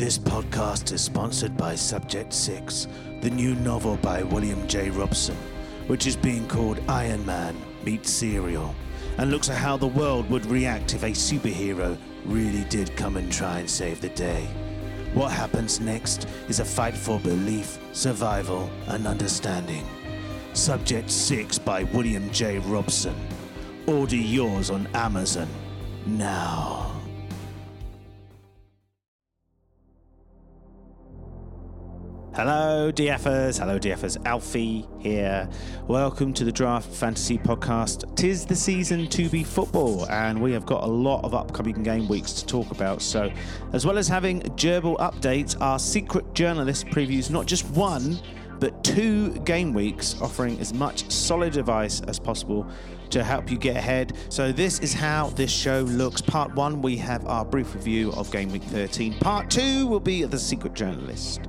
This podcast is sponsored by Subject 6, the new novel by William J. Robson, which is being called Iron Man Meets Serial, and looks at how the world would react if a superhero really did come and try and save the day. What happens next is a fight for belief, survival, and understanding. Subject 6 by William J. Robson. Order yours on Amazon now. Hello, DFers. Hello, DFers. Alfie here. Welcome to the Draft Fantasy Podcast. Tis the season to be football, and we have got a lot of upcoming game weeks to talk about. So, as well as having gerbil updates, our secret journalist previews not just one, but two game weeks, offering as much solid advice as possible to help you get ahead. So, this is how this show looks. Part one, we have our brief review of Game Week 13. Part two will be The Secret Journalist.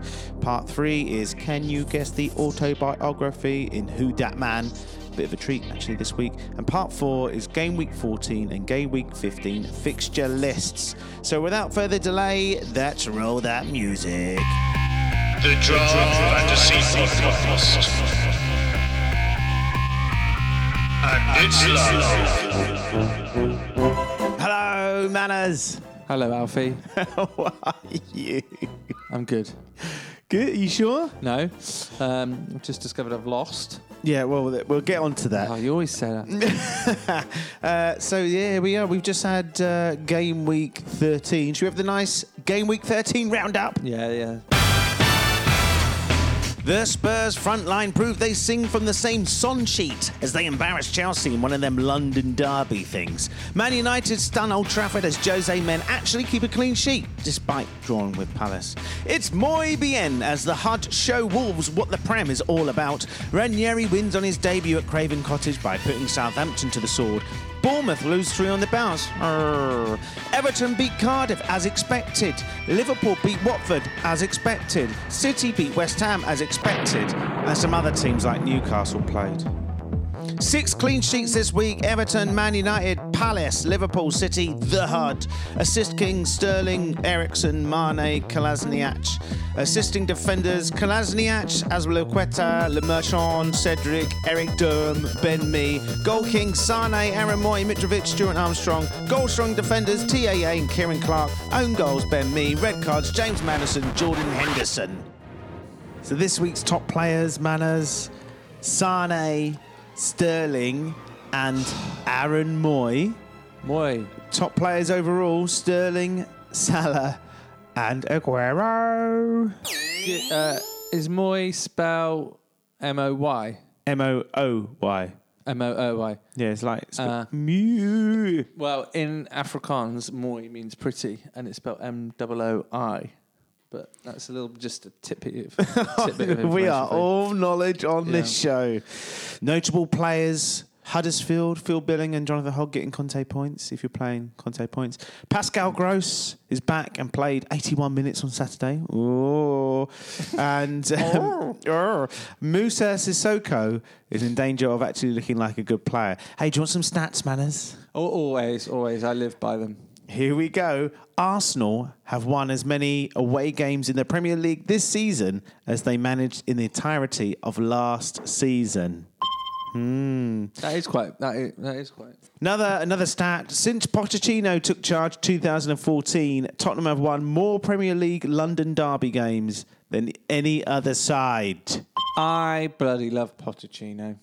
Part three is Can You Guess the Autobiography in Who Dat Man? Bit of a treat actually this week. And part four is Game Week 14 and Game Week 15 fixture lists. So, without further delay, let's roll that music. The Draft Fantasy Podcast. And it's live. Hello, manners. Hello, Alfie. How are you? I'm good. Good. You sure? No, um, I've just discovered I've lost. Yeah. Well, we'll get on to Oh, that. you always say that. uh, so yeah, we are. We've just had uh, game week 13. Should we have the nice game week 13 roundup? yeah, yeah. The Spurs front line proved they sing from the same song sheet as they embarrassed Chelsea in one of them London derby things. Man United stun Old Trafford as Jose men actually keep a clean sheet despite drawing with Palace. It's muy bien as the HUD show Wolves what the Prem is all about. Ranieri wins on his debut at Craven Cottage by putting Southampton to the sword. Bournemouth lose three on the bounce. Arr. Everton beat Cardiff as expected. Liverpool beat Watford as expected. City beat West Ham as expected. And some other teams like Newcastle played. Six clean sheets this week Everton, Man United, Palace, Liverpool, City, The Hud. Assist King, Sterling, Eriksen, Mane, Kolasinac. Assisting defenders Kolasinac, Azpilicueta, Le Marchand, Cedric, Erik Durm, Ben Mee. Goal King, Sane, Aaron Mooy, Mitrovic, Stuart Armstrong. Goal strong defenders TAA and Ciaran Clark. Own goals, Ben Mee. Red cards, James Maddison, Jordan Henderson. So this week's top players, Manners, Sane, Sterling, and Aaron Mooy. Mooy. Top players overall, Sterling, Salah, and Aguero. Uh, is Mooy spell M O Y? M O O Y. M O O Y. Yeah, it's like it's Uh, Mew. Well, in Afrikaans, Moy means pretty, and it's spelled M O O I. But that's a little just a tidbit of, tidbit of we are information for you. all knowledge on this show. Notable players. Huddersfield, Phil Billing and Jonathan Hogg getting Conte points if you're playing Conte points. Pascal Gross is back and played 81 minutes on Saturday. Oh. And um, oh. Moussa Sissoko is in danger of actually looking like a good player. Hey, do you want some stats, manners? Al- Always, always. I live by them. Here we go. Arsenal have won as many away games in the Premier League this season as they managed in the entirety of last season. Hmm. That is quite. That is, that is quite. Another another stat: since Pochettino took charge 2014, Tottenham have won more Premier League London derby games than any other side. I bloody love Pochettino.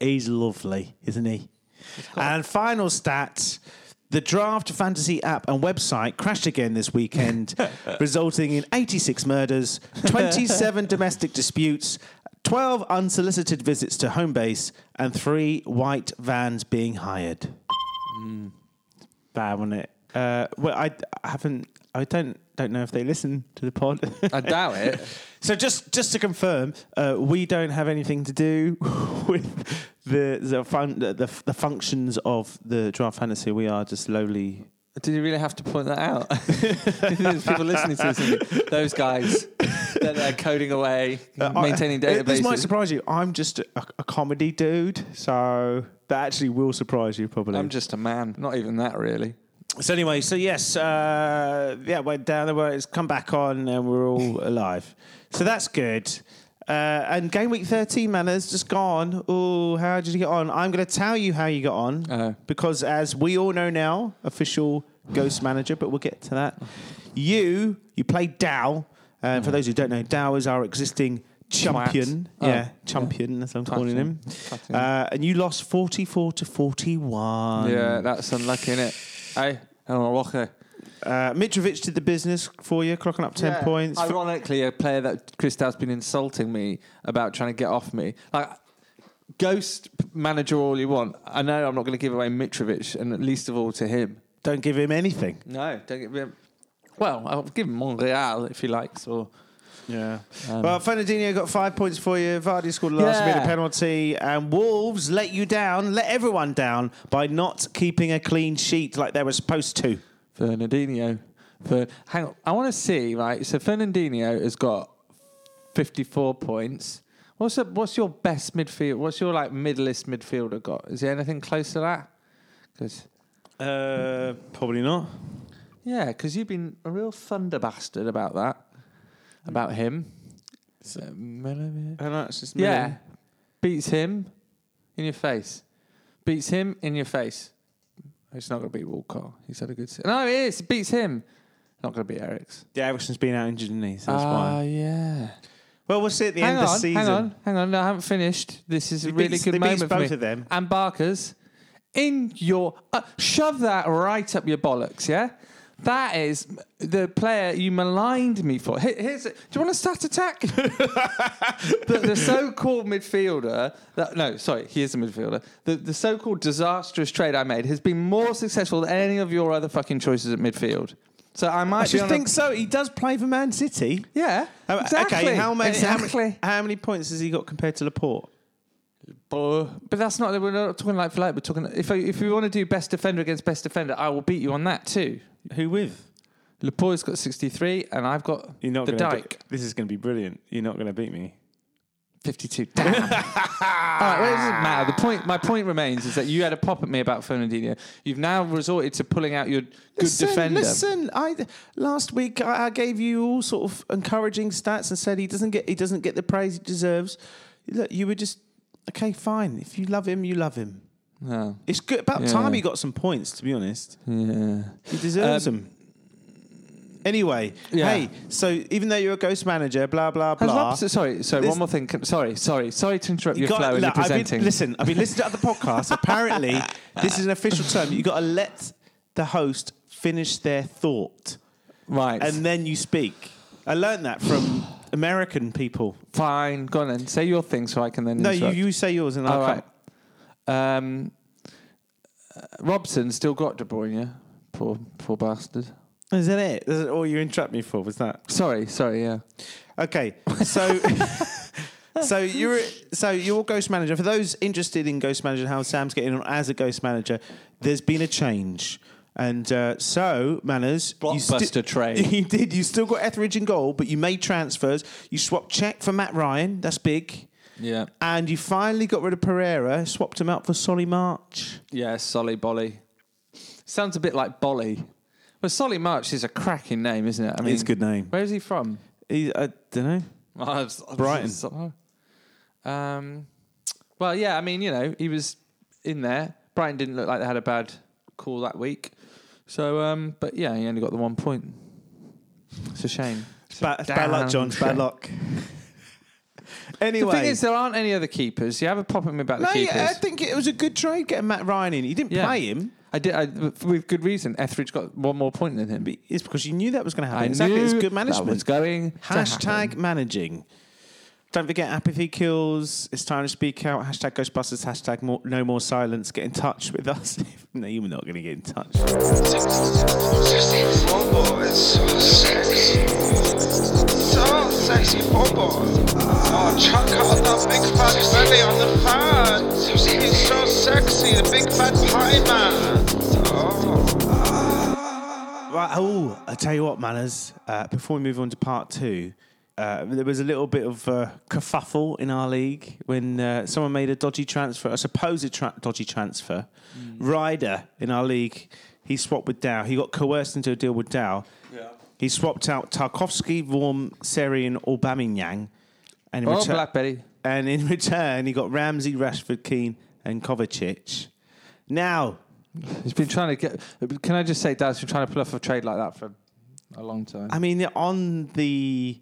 He's lovely, isn't he? And final stat. The draft fantasy app and website crashed again this weekend, resulting in 86 murders, 27 domestic disputes, 12 unsolicited visits to home base, and three white vans being hired. Bad, wasn't it? Uh, well, I, I haven't. I don't don't know if they listen to the pod. I doubt it. So just just to confirm, uh, we don't have anything to do with the the, fun, the the the functions of the draft fantasy. We are just lowly. Did you really have to point that out? There's people listening to this, those guys, they're, coding away, maintaining Uh, I- This might surprise you. I'm just a, a comedy dude, so that actually will surprise you probably. I'm just a man. Not even that, really. So anyway, so yes, uh, yeah, went down the way. It's come back on, and we're all alive. So that's good. Uh, and game week 13, man, has just gone. Oh, how did you get on? I'm going to tell you how you got on Oh. because, as we all know now, official Ghost Manager, but we'll get to that. You, you played Dow. And for those who don't know, Dow is our existing champion. Oh, yeah, yeah. champion, as I'm calling him. Uh, and you lost 44 to 41. yeah, that's unlucky, innit? Hey, hello, Walker. Uh, Mitrovic did the business for you, clocking up 10 points. Ironically, a player that Christel's been insulting me about trying to get off me. Like, ghost manager all you want. I know I'm not going to give away Mitrovic, and least of all to him. Don't give him anything. No, don't give him. Well, I'll give him Montreal if he likes, or Yeah. Um, well, Fernandinho got five points for you. Vardy scored a last Yeah. minute penalty. And Wolves let you down, let everyone down by not keeping a clean sheet like they were supposed to. Fernandinho. For, hang on, I want to see right. So Fernandinho has got 54 points. What's the, what's your best midfield? What's your like middleist midfielder got? Is there anything close to that? Because Uh, probably not. Yeah, because you've been a real thunder bastard about that, about him. So, I don't know, it's just yeah, beats him in your face. Beats him in your face. It's not going to beat Walcott. He's had a good. Se- no, it is. It beats him. Not going to beat Eric's. Yeah, Eriksen's been out injured, isn't he? So that's Ah, why. yeah. Well, we'll see at the hang end on, of the season. hang on, hang on. No, I haven't finished. This is a They really beat- good they beat moment for both me. of them. And Barker's in your uh, shove that right up your bollocks. Yeah, that is the player you maligned me for. Here- Here's it. Do you want to start attack? the, the so-called midfielder. That, no, sorry, he is a midfielder. The, the so-called disastrous trade I made has been more successful than any of your other fucking choices at midfield. So I might I be on think a, so. He does play for Man City. yeah, Oh, exactly. Okay, how many, how many how many points has he got compared to Laporte? But, but that's not. We're not talking like for like. We're talking. If I, if we want to do best defender against best defender, I will beat you on that too. Who with? Laporte's got sixty three, and I've got You're not the gonna Dyke Be, this is going to be brilliant. You're not going to beat me. fifty two. Damn. All right, well, it doesn't matter. The point. My point remains is that you had a pop at me about Fernandinho. You've now resorted to pulling out your good listen, defender. Listen, I last week I, I gave you all sort of encouraging stats and said he doesn't get he doesn't get the praise he deserves. Look, you were just okay, fine. If you love him, you love him. It's good. About Yeah. time he got some points. To be honest, Yeah. he deserves Um, them. Anyway, Yeah. hey, so even though you're a ghost manager, blah blah blah. Sorry, sorry. One more thing. Sorry, sorry, sorry to interrupt You your flow your look, I've been- presenting. listen, I've been listening to other podcasts. Apparently, this is an official term. You got to let the host finish their thought, right. and then you speak. I learned that from American people. Fine. Go on then. Say your thing so I can then. No, you, you say yours, and I'll All right. Um, uh, Robson still got De Bruyne. Poor, poor bastard. Is that it? Is that all you interrupt me for? Was that Sorry, sorry. Yeah. okay? So, so you're so you're ghost manager. For those interested in ghost manager, how Sam's getting on as a ghost manager, there's been a change. And uh, so, Manners, you Blockbuster trade. You did. You still got Etheridge in goal, but you made transfers. You swapped Cech for Matt Ryan. That's big. Yeah. And you finally got rid of Pereira, swapped him out for Solly March. Yeah. Solly Bolly. Sounds a bit like Bolly. Well, Solly March is a cracking name, isn't it? I mean, It's a good name. Where is he from? He, I don't know. Brighton. Um, well, yeah. I mean, you know, he was in there. Brighton didn't look like they had a bad call that week. So, um, but yeah, he only got the one point. It's a shame. It's bad, bad luck, John. Bad luck. Anyway. The thing is, there aren't any other keepers. You have a pop at me about no, the keepers. yeah, I think it was a good trade getting Matt Ryan in. You didn't Yeah. play him. I did I, with good reason. Etheridge got one more point than him. but It's because you knew that was going to happen. I exactly. knew it's good that management. was going. to Hashtag happen. managing. Don't forget, apathy kills. It's time to speak out. Hashtag Ghostbusters. Hashtag more, no more silence. Get in touch with us. no, you're not going to get in touch. Sexy football is so sexy. Sexy, the big fat pie man. Oh. Right. Oh, I tell you what, manners. Uh, before we move on to part two, uh, there was a little bit of uh, kerfuffle in our league when uh, someone made a dodgy transfer, a supposed tra- dodgy transfer. Ryder in our league he swapped with Dow. He got coerced into a deal with Dow. Yeah. He swapped out Tarkowski, Vorm, Seri, and Aubameyang. And in, Oh, return, Blackberry. and in return, he got Ramsey, Rashford, Keane, and Kovacic. Now, He's been trying to get. Can I just say, Dad's been trying to pull off a trade like that for a long time. I mean, on the.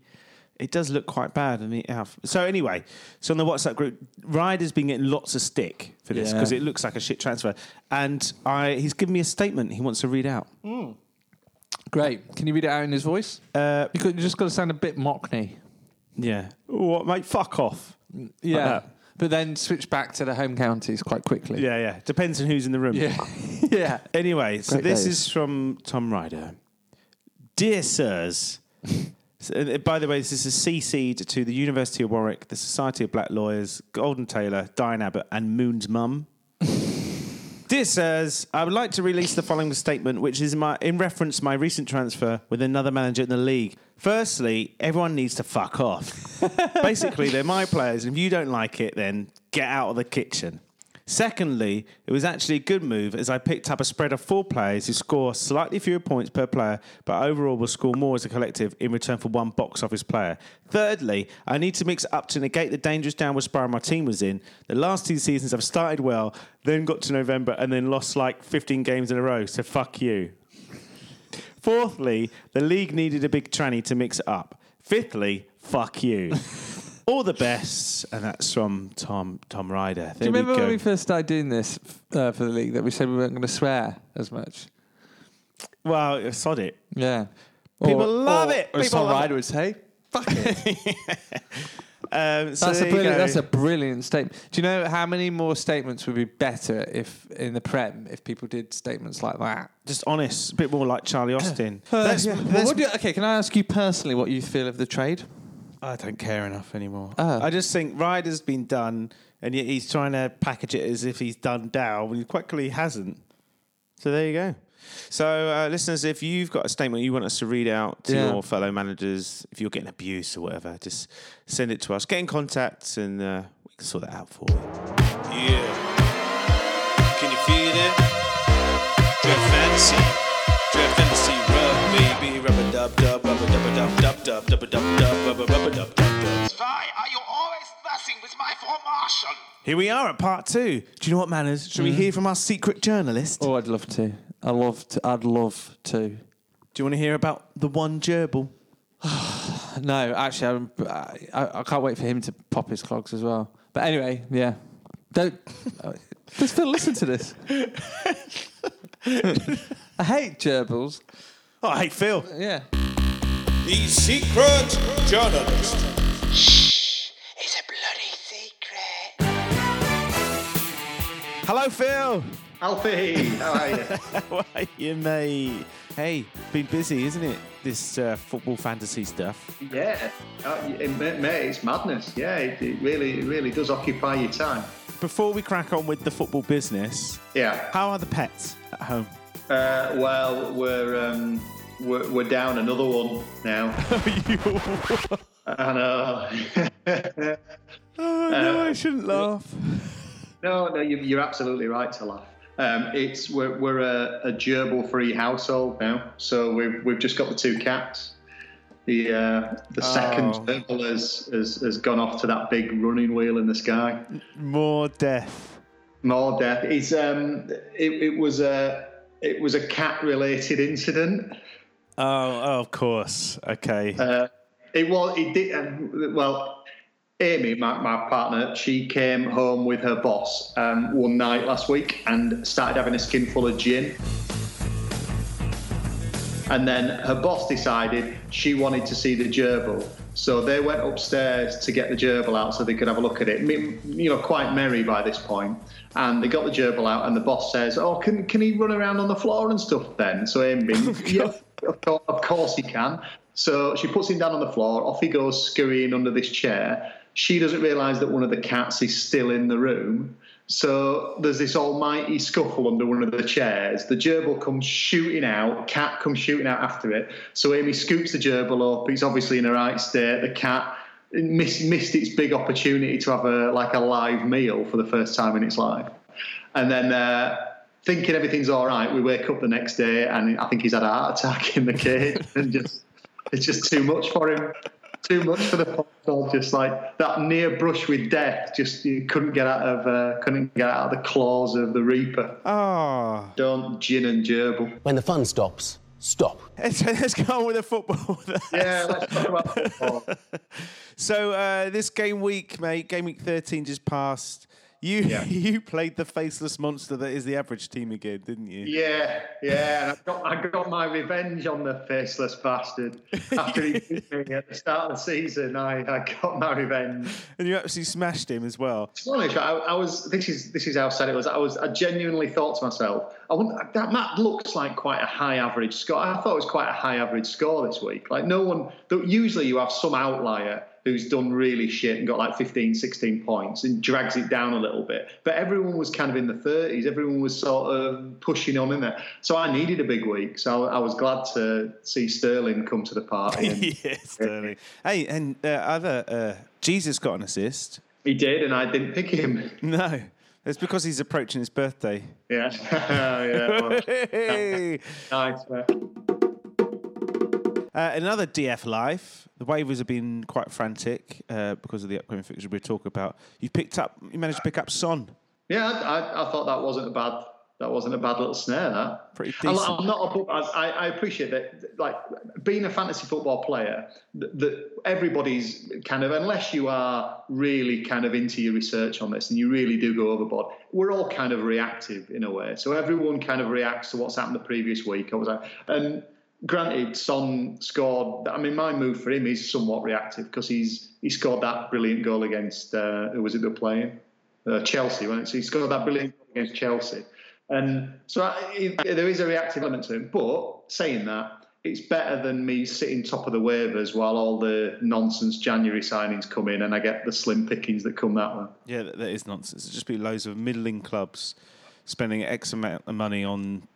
It does look quite bad. I mean, yeah. so anyway, so on the WhatsApp group, Ryder's been getting lots of stick for this Yeah. because it looks like a shit transfer, and I he's given me a statement he wants to read out. Great. Can you read it out in his voice? Uh, You, could, you just got to sound a bit mockney. yeah, what mate? Fuck off. Yeah. that. But then switch back to the home counties quite quickly. Yeah, yeah. Depends on who's in the room. Yeah. yeah. Anyway, so Great this days. is from Tom Ryder. Dear sirs, so, uh, by the way, this is a CC'd to the University of Warwick, the Society of Black Lawyers, Gordon Taylor, Diane Abbott, and Moon's mum. Dear sirs, I would like to release the following statement, which is my, in reference to my recent transfer with another manager in the league. Firstly, everyone needs to fuck off. Basically, they're my players, and if you don't like it, then get out of the kitchen. Secondly, it was actually a good move as I picked up a spread of four players who score slightly fewer points per player, but overall will score more as a collective in return for one box office player. Thirdly, I need to mix up to negate the dangerous downward spiral my team was in. The last two seasons I've started well, then got to November and then lost like 15 games in a row, so fuck you. Fourthly, the league needed a big tranny to mix it up. Fifthly, fuck you. All the best, and that's from Tom Tom Ryder. Do you remember when we first started doing this uh, for the league that we said we weren't going to swear as much? Well, sod it. Yeah. People love it. Or People Tom love Ryder would say, fuck it. Um, so That's a brilliant. That's a brilliant statement. Do you know how many more statements would be better if in the Prem if people did statements like that? just honest, a bit more like Charlie Austin. Uh, yeah. Well, what do you- okay, can I ask you personally what you feel of the trade? I don't care enough anymore. Oh. I just think Ryder's been done, and yet he's trying to package it as if he's done down, when he quite clearly hasn't. So there you go. So, uh, listeners, if you've got a statement you want us to read out to Yeah. your fellow managers, if you're getting abused or whatever, just send it to us. Get in contact, and uh, we can sort that out for you. Yeah. Can you feel it? Dread fantasy. Dread fantasy rub, baby. Rubber dub dub, rubber dub dub dub dub dub dub dub, rubber rubber dub dub dub. Why are you always messing with my formation? Here we are at part two. Do you know what manners? Should we hear from our secret journalist? Oh, I'd love to. I love to. I'd love to. Do you want to hear about the one gerbil? No, actually, I'm, I, I can't wait for him to pop his clogs as well. But anyway, yeah. Don't. uh, Does Phil listen to this? I hate gerbils. Oh, hey Phil. Yeah. The secret journalist. Shh, it's a bloody secret. Hello, Phil. Alfie, how are you? How are you, mate? Hey, been busy, isn't it? This uh, football fantasy stuff. yeah, uh, it- mate, mate, it's madness. Yeah, it, it really, it really does occupy your time. Before we crack on with the football business, Yeah. how are the pets at home? Uh, well, we're, um, we're we're down another one now. I know. Oh no, I shouldn't laugh. no, no, you, you're absolutely right to laugh. Um, it's we're, we're a, a gerbil-free household now, so we've we've just got the two cats. The uh, the second Oh. gerbil has, has has gone off to that big running wheel in the sky. More death. More death. It's um, it, it was a it was a cat related incident. Oh, oh, of course. Okay. Uh, it was it did um, well. Amy, my, my partner, she came home with her boss um, one night last week and started having a skinful of gin. And then her boss decided she wanted to see the gerbil. So they went upstairs to get the gerbil out so they could have a look at it. You know, quite merry by this point. And they got the gerbil out, and the boss says, "Oh, can can he run around on the floor and stuff?" Then, so Amy, being, oh, yeah, of course he can. So she puts him down on the floor. Off he goes, scurrying under this chair. She doesn't realise that one of the cats is still in the room. So there's this almighty scuffle under one of the chairs. The gerbil comes shooting out. Cat comes shooting out after it. So Amy scoops the gerbil up. It's obviously in a right state. The cat missed, missed its big opportunity to have a like a live meal for the first time in its life. And then uh, thinking everything's all right. We wake up the next day, and I think he's had a heart attack in the cage, and just it's just too much for him. Too much for the football. Just like that near brush with death. Just you couldn't get out of uh, couldn't get out of the claws of the Reaper. Oh. Don't gin and gerbil. When the fun stops, stop. Let's, let's go on with the football. Yeah, let's talk about football. so uh, this game week, mate, game week 13 just passed. You Yeah. you played the faceless monster that is the average team again, didn't you? Yeah, yeah, and I got, I got my revenge on the faceless bastard. After he beat me at the start of the season, I, I got my revenge. And you absolutely smashed him as well. To be honest, I, I was. This is this is how sad it was. I was. I genuinely thought to myself, I wouldn't, that Matt looks like quite a high average score. I thought it was quite a high average score this week. Like no one. Usually you have some outlier who's done really shit and got like 15, 16 points and drags it down a little bit. But everyone was kind of in the 30s. Everyone was sort of pushing on in there. So I needed a big week. So I was glad to see Sterling come to the party. And yes, Sterling. Hey, and uh, other uh, Jesus got an assist. he did, and I didn't pick him. No, it's because he's approaching his birthday. Yeah, yeah. well, nice. man. Uh, another DF life. The waivers have been quite frantic uh, because of the upcoming fixture we'll talk about. You picked up, you managed to pick up Son. Yeah, I, I, I thought that wasn't a bad that wasn't a bad little snare. That Pretty I'm, decent. I'm not. A, I, I appreciate that. Like being a fantasy football player, that everybody's kind of unless you are really kind of into your research on this and you really do go overboard. We're all kind of reactive in a way. So everyone kind of reacts to what's happened the previous week. I was like, and granted, Son scored. I mean, my move for him is somewhat reactive because he's he scored that brilliant goal against uh, who was it they're playing? Uh, Chelsea, wasn't it? So he scored that brilliant goal against Chelsea. And so I, there is a reactive element to him. But saying that, it's better than me sitting top of the waivers while all the nonsense January signings come in and I get the slim pickings that come that way. Yeah, that, that is nonsense. It'll just be loads of middling clubs spending X amount of money on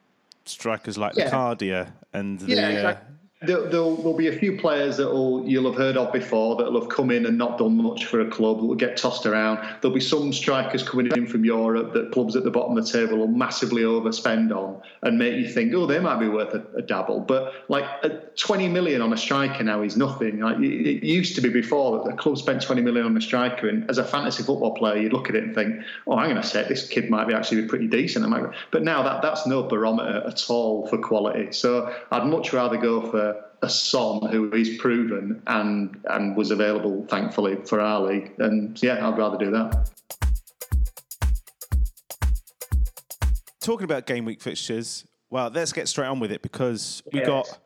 strikers like Yeah. Cardia and the. Yeah, uh, exactly. There, there'll, there'll be a few players that will you'll have heard of before that'll have come in and not done much for a club that will get tossed around. There'll be some strikers coming in from Europe that clubs at the bottom of the table will massively overspend on and make you think, oh, they might be worth a, a dabble. But like uh, 20 million on a striker now is nothing. Like it, used to be before that the club spent 20 million on a striker, and as a fantasy football player, you'd look at it and think, oh, I'm going to say this kid might be actually be pretty decent. I might- But now that that's no barometer at all for quality. So I'd much rather go for a Son who is proven and and was available, thankfully, for our league. And yeah, I'd rather do that. talking about game week fixtures, well, let's get straight on with it because we Yes. got.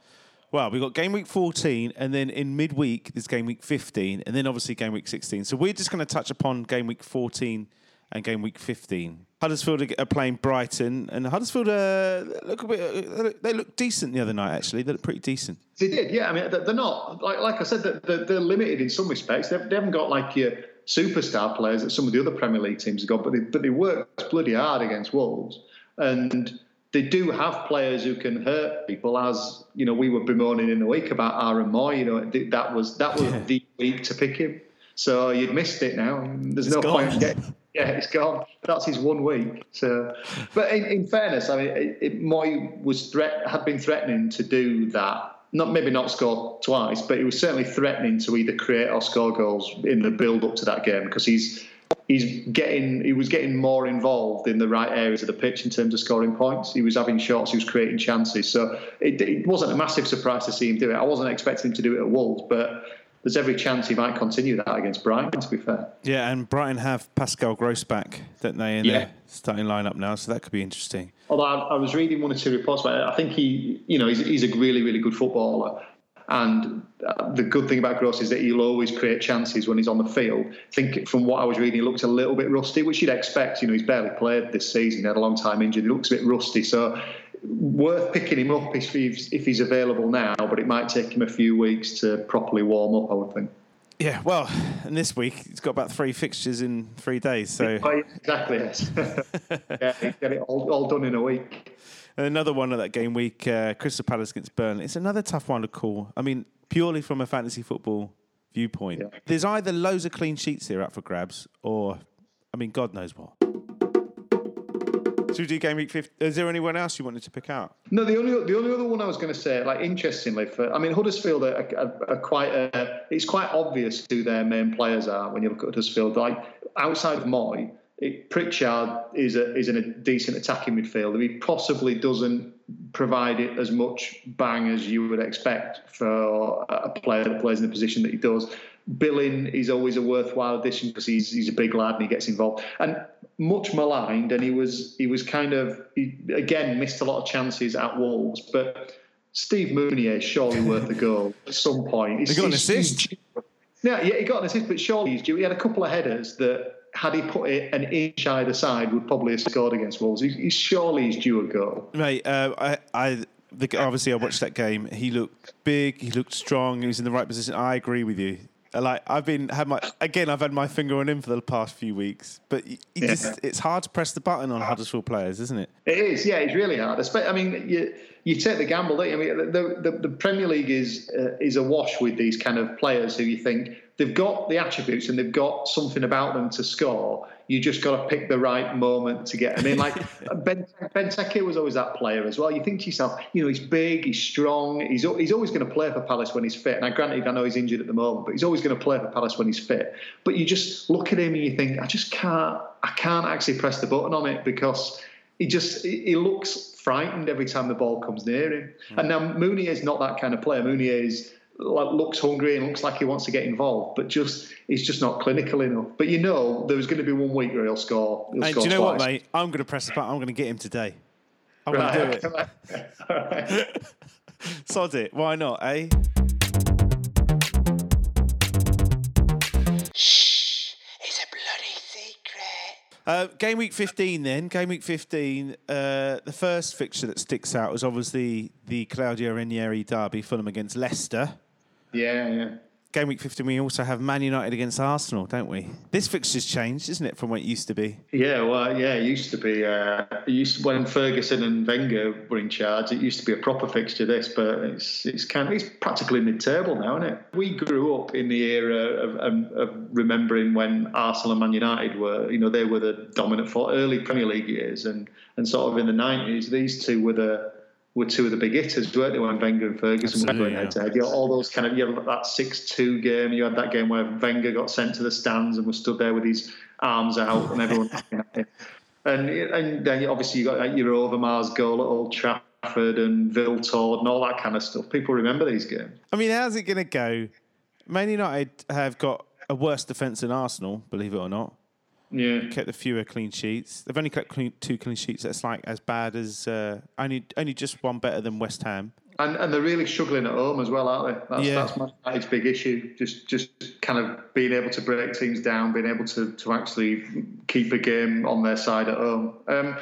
Well, we got game week 14, and then in midweek there's game week 15, and then obviously game week 16. So we're just going to touch upon game week 14 and game week 15. Huddersfield are playing Brighton, and Huddersfield uh, look a bit. uh, They look decent the other night. Actually, they look pretty decent. They did, yeah. I mean, they're not like like I said, they're, they're, limited in some respects. They've, they haven't got like your superstar players that some of the other Premier League teams have got, but they but they work bloody hard against Wolves, and they do have players who can hurt people. As you know, we were bemoaning in the week about Aaron Moore. You know, that was that was the week to pick him. So you'd missed it now. There's no gone. point. Getting, yeah, it's gone. That's his one week. So, but in, in fairness, I mean, it, it, Mooy was threat had been threatening to do that. Not maybe not score twice, but he was certainly threatening to either create or score goals in the build up to that game because he's he's getting he was getting more involved in the right areas of the pitch in terms of scoring points. He was having shots, he was creating chances. So it, it wasn't a massive surprise to see him do it. I wasn't expecting him to do it at Wolves, but there's every chance he might continue that against Brighton. To be fair. Yeah, and Brighton have Pascal Gross back, don't they, in Yeah. their starting lineup now? So that could be interesting. Although I, I was reading one or two reports about it, I think he, you know, he's, he's a really, really good footballer. And uh, the good thing about Gross is that he'll always create chances when he's on the field. I think from what I was reading, he looked a little bit rusty, which you'd expect. You know, he's barely played this season. He had a long time injured. He looks a bit rusty. So worth picking him up if he's, if he's available now, but it might take him a few weeks to properly warm up, I would think. Yeah, well, and this week he's got about three fixtures in three days. So exactly, yes. yeah, get it all, all done in a week. And another one of that game week, uh, Crystal Palace against Burnley. It's another tough one to call. I mean, purely from a fantasy football viewpoint. Yeah. There's either loads of clean sheets here up for grabs, or, I mean, God knows what. We do game week 15? Is there anyone else you wanted to pick out? No, the only the only other one I was going to say, like interestingly, for I mean Huddersfield are, are, are quite. Uh, it's quite obvious who their main players are when you look at Huddersfield. Like outside of Mooy, it, Pritchard is a is in a decent attacking midfielder. He possibly doesn't provide it as much bang as you would expect for a player that plays in the position that he does. Billing is always a worthwhile addition because he's he's a big lad and he gets involved. And much maligned, and he was he was kind of he again missed a lot of chances at Wolves, but. Steve Mounié is surely worth a goal at some point. He got an assist. Yeah, yeah, he got an assist, but surely he's due. He had a couple of headers that, had he put it an inch either side, would probably have scored against Wolves. He's, he's surely he's due a goal. Mate, uh, I, I the, obviously I watched that game. He looked big. He looked strong. He was in the right position. I agree with you. Like I've been had my again. I've had my finger on him for the past few weeks, but Yeah. just, it's hard to press the button on Huddersfield players, isn't it? It is, yeah, it's really hard. I mean, you you take the gamble. Don't you? I mean, the the, the Premier League is uh, is awash with these kind of players who you think they've got the attributes and they've got something about them to score. You just got to pick the right moment to get. I mean, like Ben Benteke was always that player as well. You think to yourself, you know, he's big, he's strong, he's he's always going to play for Palace when he's fit. Now, granted, I know he's injured at the moment, but he's always going to play for Palace when he's fit. But you just look at him and you think, I just can't, I can't actually press the button on it because he just he looks frightened every time the ball comes near him. Hmm. And now Mooney is not that kind of player. Mooney is looks hungry and looks like he wants to get involved, but just he's just not clinical enough. But you know, there's going to be one week where he'll score. He'll And score do you know what, mate? I'm going to press the button. I'm going to get him today. I'm going to do it. Right. Sod it. Why not, eh? Shh, it's a bloody secret. Uh, game week 15 then. Game week 15. Uh, the first fixture that sticks out was obviously the Claudio Ranieri derby, Fulham against Leicester. Yeah, yeah. Game week 15, we also have Man United against Arsenal, don't we? This fixture's changed, isn't it, from what it used to be? Yeah, well, yeah, it used to be. Uh, it used to, when Ferguson and Wenger were in charge. It used to be a proper fixture. This, but it's it's kind of it's practically mid-table now, isn't it? We grew up in the era of, of, of remembering when Arsenal and Man United were, you know, they were the dominant for early Premier League years, and and sort of in the nineties, these two were the were two of the big hitters, weren't they? When Wenger and Ferguson were going head to head. All those kind of you had that six-two game. You had that game where Wenger got sent to the stands and was stood there with his arms out and everyone. and and then obviously you got your Overmars goal at Old Trafford and Wiltord and all that kind of stuff. People remember these games. I mean, how's it going to go? Man United have got a worse defence than Arsenal, believe it or not. Yeah. Kept the fewer clean sheets. They've only kept clean, two clean sheets. That's like as bad as uh, only only just one better than West Ham. And, and they're really struggling at home as well, aren't they? That's, Yeah. that's Man United's big issue. Just just kind of being able to break teams down, being able to, to actually keep a game on their side at home. Um,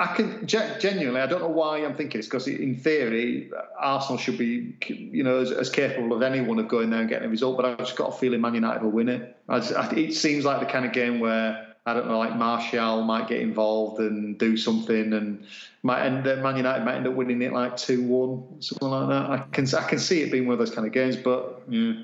I can genuinely, I don't know why I'm thinking this because in theory, Arsenal should be, you know, as, as capable of anyone of going there and getting a result. But I've just got a feeling Man United will win it. I just, I, it seems like the kind of game where I don't know, like Martial might get involved and do something, and might end then Man United might end up winning it like two one, something like that. I can I can see it being one of those kind of games, but yeah.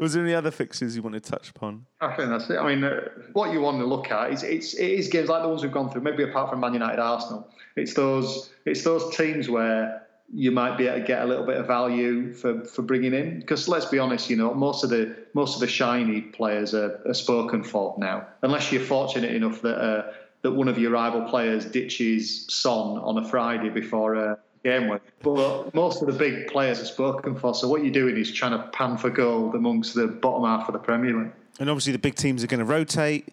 Was there any other fixes you want to touch upon? I think that's it. I mean, uh, what you want to look at is it's it is games like the ones we've gone through. Maybe apart from Man United, Arsenal, it's those it's those teams where you might be able to get a little bit of value for, for bringing in. Because let's be honest, you know, most of the most of the shiny players are, are spoken for now, unless you're fortunate enough that uh, that one of your rival players ditches Son on a Friday before a game week. But most of the big players are spoken for. So what you're doing is trying to pan for gold amongst the bottom half of the Premier League. And obviously, the big teams are going to rotate.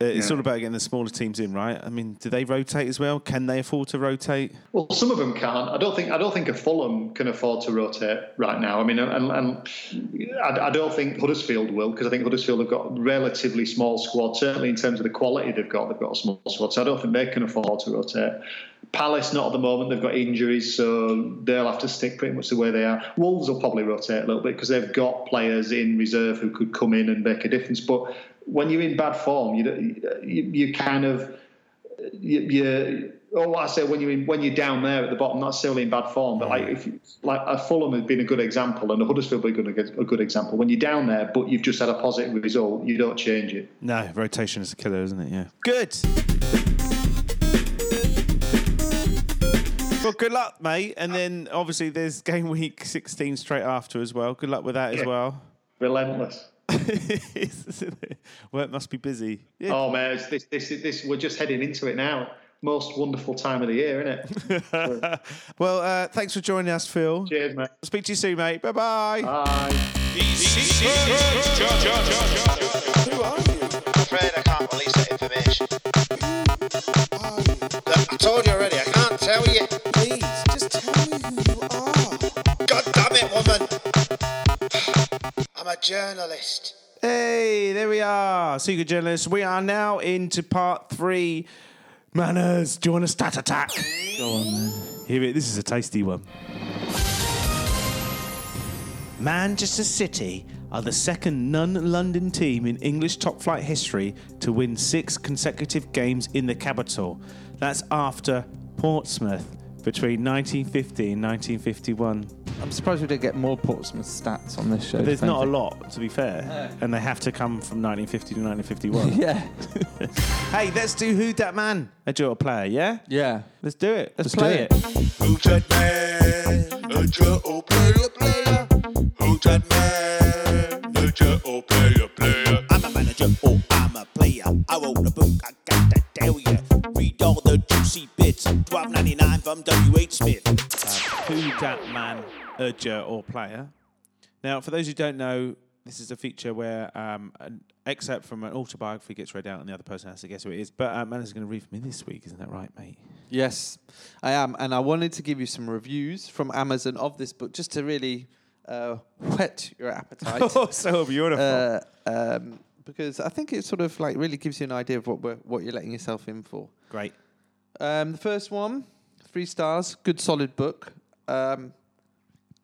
It's Yeah. all about getting the smaller teams in, right? I mean, do they rotate as well? Can they afford to rotate? Well, some of them can. I don't think. I don't think a Fulham can afford to rotate right now. I mean, and, and I, I don't think Huddersfield will because I think Huddersfield have got a relatively small squad. Certainly in terms of the quality they've got, they've got a small squad. So I don't think they can afford to rotate. Palace not at the moment. They've got injuries, so they'll have to stick pretty much the way they are. Wolves will probably rotate a little bit because they've got players in reserve who could come in and make a difference. But when you're in bad form, you you, you kind of you, you oh, I say when you're in, when you're down there at the bottom, not necessarily in bad form, but like if like a Fulham had been a good example and a Huddersfield been a good, a good example. When you're down there, but you've just had a positive result, you don't change it. No, rotation is a killer, isn't it? Yeah. Good. Well, good luck, mate. And then obviously there's game week 16 straight after as well. Good luck with that yeah. as well. Relentless. Work must be busy. Yeah. Oh man, it's this, this, this, we're just heading into it now. Most wonderful time of the year, isn't it? Well, uh, thanks for joining us, Phil. Cheers, mate. Speak to you soon, mate. Bye bye. Bye. The secret. Who are you? I'm afraid I can't release that information. Look, I told you already, I can't tell you. I'm a journalist. Hey, there we are. Secret journalists. We are now into part three. Manners. Do you want a stat attack? Go on, then. Here it. This is a tasty one. Manchester City are the second non-London team in English top flight history to win six consecutive games in the capital. That's after Portsmouth between 1950 and 1951. I'm surprised we didn't get more Portsmouth stats on this show. There's if not a lot, to be fair, and they have to come from 1950 to 1951. Yeah. Hey, let's do Who Dat Man, a dual player, yeah? Yeah. Let's do it. Let's, Let's play do it. it. Who's that man? A Joe player, player. Who's that man? A Joe player, player. I'm a manager or I'm a player. I wrote a book, I 1299 from WH Smith. Who dat man, urger or player? Now, for those who don't know, this is a feature where um, an excerpt from an autobiography gets read out and the other person has to guess who it is. But uh, Man is going to read for me this week, isn't that right, mate? Yes, I am. And I wanted to give you some reviews from Amazon of this book just to really uh, whet your appetite. oh, so beautiful. Uh, um, because I think it sort of like really gives you an idea of what, what you're letting yourself in for. Great. Um, the first one, three stars, good solid book, um,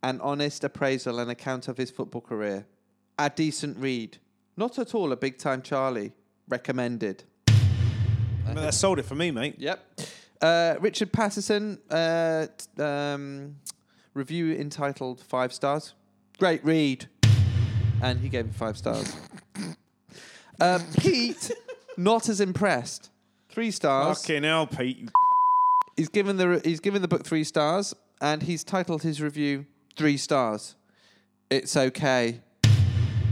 an honest appraisal and account of his football career, a decent read, not at all a big time Charlie, recommended. Well, that sold it for me, mate. Yep. Uh, Richard Patterson, uh, t- um, review entitled Five Stars. Great read. And he gave it five stars. uh, Pete, not as impressed. Three stars. Fucking hell, Pete. you He's given the he's given the book three stars, and he's titled his review three stars. It's okay.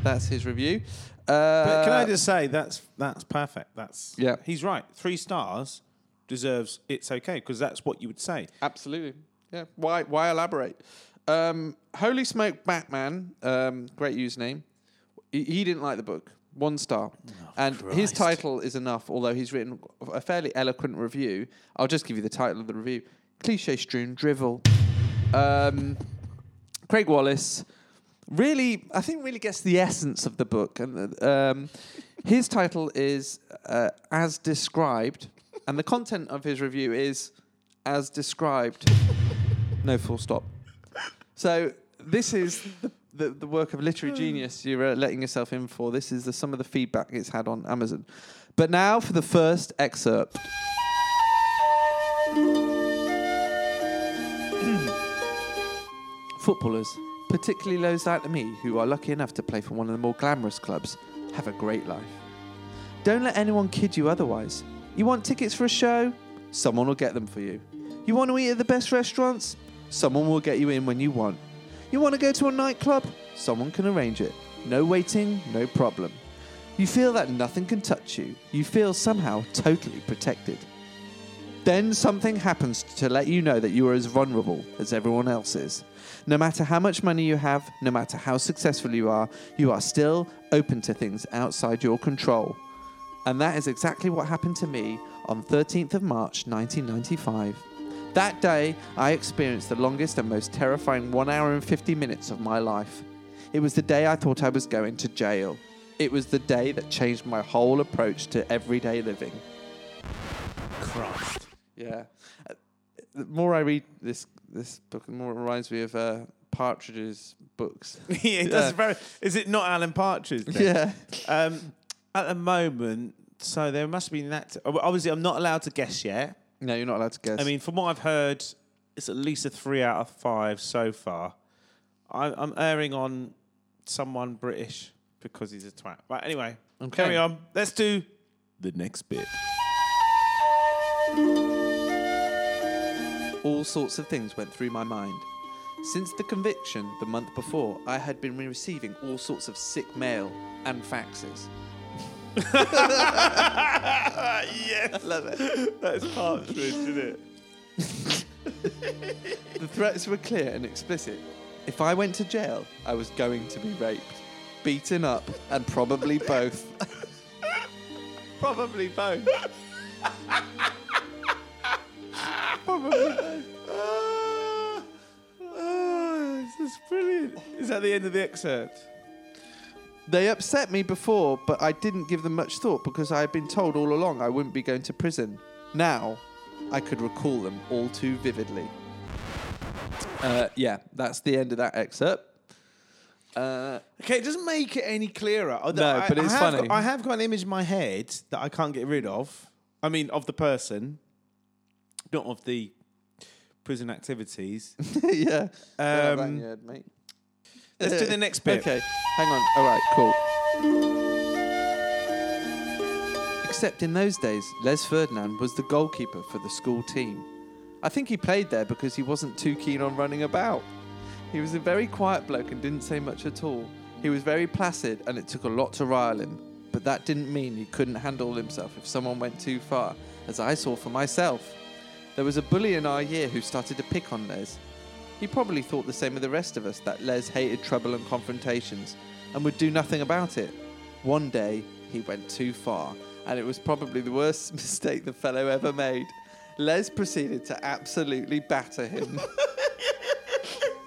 That's his review. Uh, But can I just say that's that's perfect. That's Yeah. He's right. Three stars deserves it's okay because that's what you would say. Absolutely. Yeah. Why? Why elaborate? Um, Holy Smoke Batman. Um, great username. He, he didn't like the book. One star. and his title is enough. Although he's written a fairly eloquent review. I'll just give you the title of the review: Cliche strewn drivel. Um, Craig Wallace really, I think, really gets the essence of the book. And um, his title is uh, as described, and the content of his review is as described. no full stop. So this is the, the, the work of literary genius you're uh, letting yourself in for. This is the, some of the feedback it's had on Amazon. But now for the first excerpt. Footballers, particularly those like me who are lucky enough to play for one of the more glamorous clubs, have a great life. Don't let anyone kid you otherwise. You want tickets for a show? Someone will get them for you. You want to eat at the best restaurants? Someone will get you in when you want. You want to go to a nightclub? Someone can arrange it. No waiting, no problem. You feel that nothing can touch you. You feel somehow totally protected. Then something happens to let you know that you are as vulnerable as everyone else is. No matter how much money you have, no matter how successful you are, you are still open to things outside your control. And that is exactly what happened to me on 13th of March 1995. That day, I experienced the longest and most terrifying 1 hour and 50 minutes of my life. It was the day I thought I was going to jail. It was the day that changed my whole approach to everyday living. Christ. Yeah. Uh, The more I read this this book, the more it reminds me of uh, Partridge's books. yeah, it does very. Is it not Alan Partridge? then? yeah. Um, at the moment, so there must be that. Obviously, I'm not allowed to guess yet. No, you're not allowed to guess. I mean, from what I've heard, it's at least a three out of five so far. I, I'm erring on someone British because he's a twat. Right, anyway, Okay. carry on. Let's do the next bit. all all sorts of things went through my mind. Since the conviction the month before, I had been receiving all sorts of sick mail and faxes. Yes. Love it. That's partridge, isn't it? The threats were clear and explicit. If I went to jail, I was going to be raped, beaten up, and probably both. probably both. probably both. Ah, this is brilliant. Is that the end of the excerpt? They upset me before, but I didn't give them much thought because I had been told all along I wouldn't be going to prison. Now, I could recall them all too vividly. Uh, yeah, that's the end of that excerpt. Uh, Okay, it doesn't make it any clearer. Oh, No, I- but it's I have funny. Got, I have got an image in my head that I can't get rid of. I mean, of the person, not of the prison activities. yeah. Yeah, that Um, you had, mate. Let's do the next bit. Okay, hang on. All right, cool. Except in those days, Les Ferdinand was the goalkeeper for the school team. I think he played there because he wasn't too keen on running about. He was a very quiet bloke and didn't say much at all. He was very placid and it took a lot to rile him. But that didn't mean he couldn't handle himself if someone went too far, as I saw for myself. There was a bully in our year who started to pick on Les. He probably thought the same of the rest of us that Les hated trouble and confrontations and would do nothing about it. One day, he went too far, and it was probably the worst mistake the fellow ever made. Les proceeded to absolutely batter him.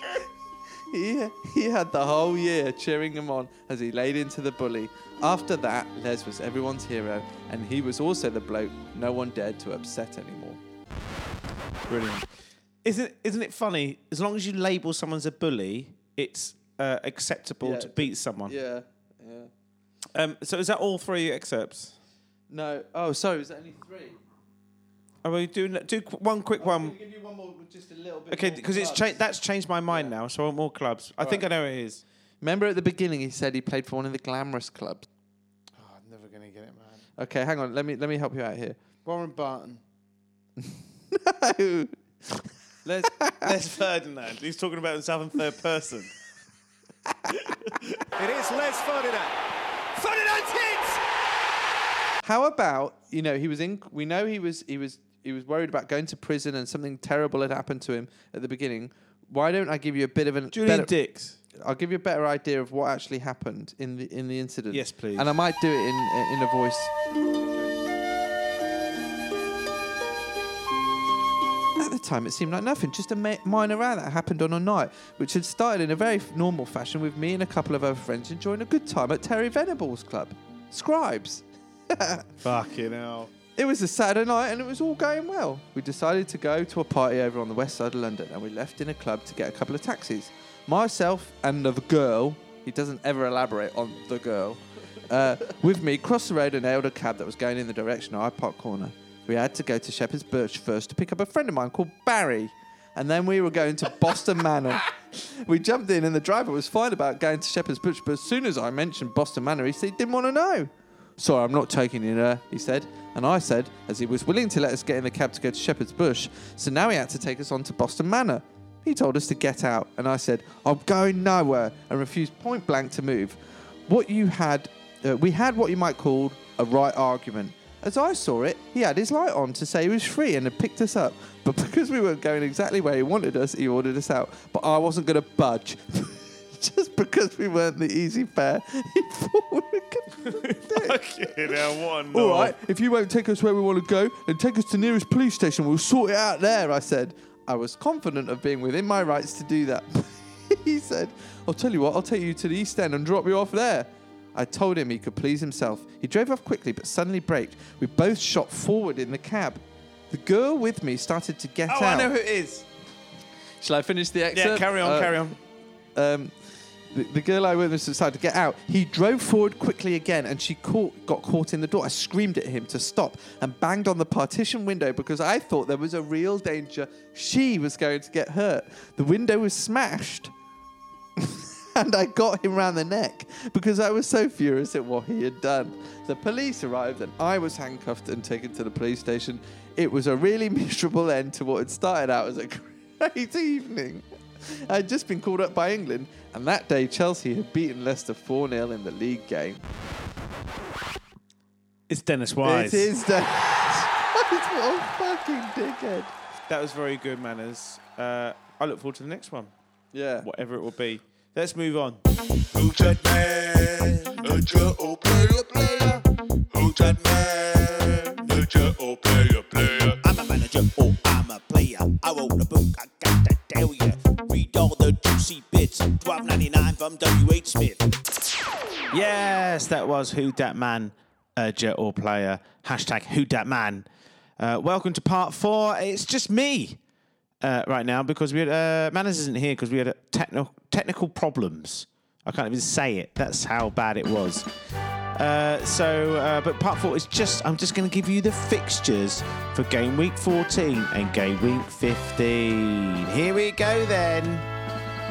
he, he had the whole year cheering him on as he laid into the bully. After that, Les was everyone's hero, and he was also the bloke no one dared to upset anymore. Brilliant. Isn't isn't it funny? As long as you label someone as a bully, it's uh, acceptable Yeah. to beat someone. Yeah, yeah. Um, so is that all three excerpts? No. Oh, sorry. is that only three? Are we doing do qu- one quick one? give you one more with just a little bit. Okay, because it's cha- that's changed my mind now. So I want more clubs. I think I know who it is. Remember at the beginning he said he played for one of the glamorous clubs. Oh, I'm never gonna get it, man. Okay, hang on. Let me let me help you out here. Warren Barton. No. Les, Les Ferdinand. He's talking about himself in third person. It is Les Ferdinand. Ferdinand's hit! How about you know he was in? We know he was he was he was worried about going to prison and something terrible had happened to him at the beginning. Why don't I give you a bit of an Julian better, Dix. I'll give you a better idea of what actually happened in the in the incident. Yes, please. And I might do it in in a voice. At the time, it seemed like nothing, just a ma- minor row that happened on a night, which had started in a very normal fashion with me and a couple of other friends enjoying a good time at Terry Venables Club. Scribes. Fucking hell. It was a Saturday night and it was all going well. We decided to go to a party over on the west side of London and we left in a club to get a couple of taxis. Myself and the girl, he doesn't ever elaborate on the girl, uh, with me crossed the road and hailed a cab that was going in the direction of Hyde Park Corner. We had to go to Shepherd's Bush first to pick up a friend of mine called Barry. And then we were going to Boston Manor. We jumped in and the driver was fine about going to Shepherd's Bush, but as soon as I mentioned Boston Manor, he said he didn't want to know. Sorry, I'm not taking you there, he said. And I said, as he was willing to let us get in the cab to go to Shepherd's Bush, so now he had to take us on to Boston Manor. He told us to get out, and I said, I'm going nowhere, and refused point blank to move. What you had, uh, we had what you might call a right argument. As I saw it, he had his light on to say he was free and had picked us up. But because we weren't going exactly where he wanted us, he ordered us out. But I wasn't going to budge. Just because we weren't the easy fare, he thought we were going to Fucking hell, what a all right, if you won't take us where we want to go, then take us to nearest police station. We'll sort it out there, I said. I was confident of being within my rights to do that. he said, I'll tell you what, I'll take you to the East End and drop you off there. I told him he could please himself. He drove off quickly but suddenly braked. We both shot forward in the cab. The girl with me started to get Oh, out. I know who it is. Shall I finish the Yeah, carry on, Uh, carry on. um, the, the girl I witnessed decided to get out. He drove forward quickly again, and she caught, got caught in the door. I screamed at him to stop and banged on the partition window because I thought there was a real danger she was going to get hurt. The window was smashed. And I got him round the neck because I was so furious at what he had done. The police arrived and I was handcuffed and taken to the police station. It was a really miserable end to what had started out as a great evening. I'd just been called up by England, and that day Chelsea had beaten Leicester 4 0 in the league game. It's Dennis Wise. It is Dennis Wise. What a fucking dickhead. That was very good, manners. Uh, I look forward to the next one, Yeah. whatever it will be. Let's move on. Who's that man? A Joe player, player. Who's that man? A Joe player, player. I'm a manager or I'm a player. I wrote a book, I got to tell ya. Read all the juicy bits. Twelve ninety nine from W. H. Smith. Yes, that was Who Dat Man, jet or player. Hashtag Who Dat Man. Uh, welcome to part four. It's just me uh, right now because we had uh, Manners isn't here because we had techno- technical problems. I can't even say it. That's how bad it was. Uh, so, uh, but part four is just, I'm just going to give you the fixtures for game week 14 and game week 15. Here we go then.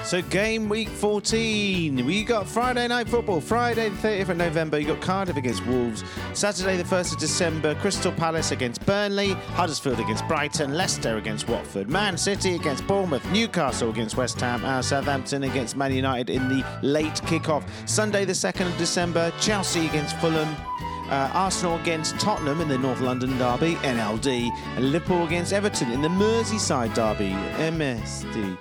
So game week 14, we got Friday night football. Friday the 30th of November, you got Cardiff against Wolves. Saturday the 1st of December, Crystal Palace against Burnley, Huddersfield against Brighton, Leicester against Watford, Man City against Bournemouth, Newcastle against West Ham, and Southampton against Man United in the late kickoff. Sunday the 2nd of December, Chelsea against Fulham. Uh, Arsenal against Tottenham in the North London derby, NLD, and Liverpool against Everton in the Merseyside derby, MSD.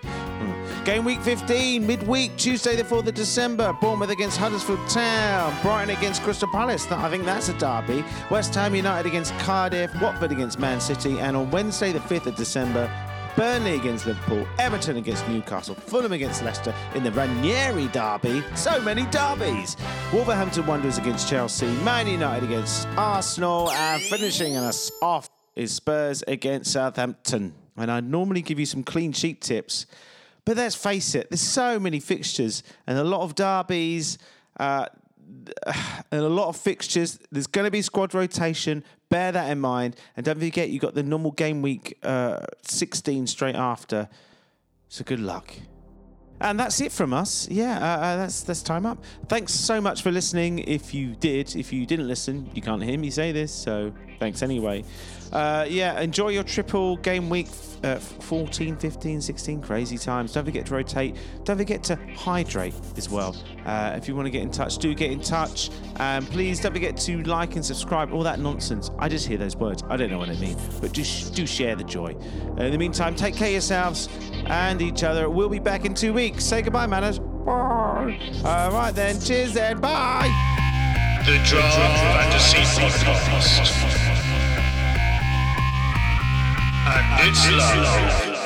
Game week 15, midweek, Tuesday the 4th of December, Bournemouth against Huddersfield Town, Brighton against Crystal Palace, I think that's a derby, West Ham United against Cardiff, Watford against Man City, and on Wednesday the 5th of December, Burnley against Liverpool, Everton against Newcastle, Fulham against Leicester in the Ranieri derby. So many derbies. Wolverhampton Wanderers against Chelsea, Man United against Arsenal, and finishing us off is Spurs against Southampton. And I normally give you some clean sheet tips, but let's face it, there's so many fixtures and a lot of derbies. Uh, and a lot of fixtures. There's going to be squad rotation. Bear that in mind. And don't forget, you got the normal game week uh, 16 straight after. So good luck. And that's it from us. Yeah, uh, uh, that's that's time up. Thanks so much for listening. If you did, if you didn't listen, you can't hear me say this, so thanks anyway. Uh, yeah, enjoy your triple game week uh, 14, 15, 16, crazy times. Don't forget to rotate. Don't forget to hydrate as well. Uh, if you want to get in touch, do get in touch. And please don't forget to like and subscribe. All that nonsense. I just hear those words. I don't know what I mean, but just do share the joy. Uh, in the meantime, take care of yourselves and each other. We'll be back in two weeks. Say goodbye, manners. Bye. All right then. Cheers then. Bye. The Podcast. And it's live.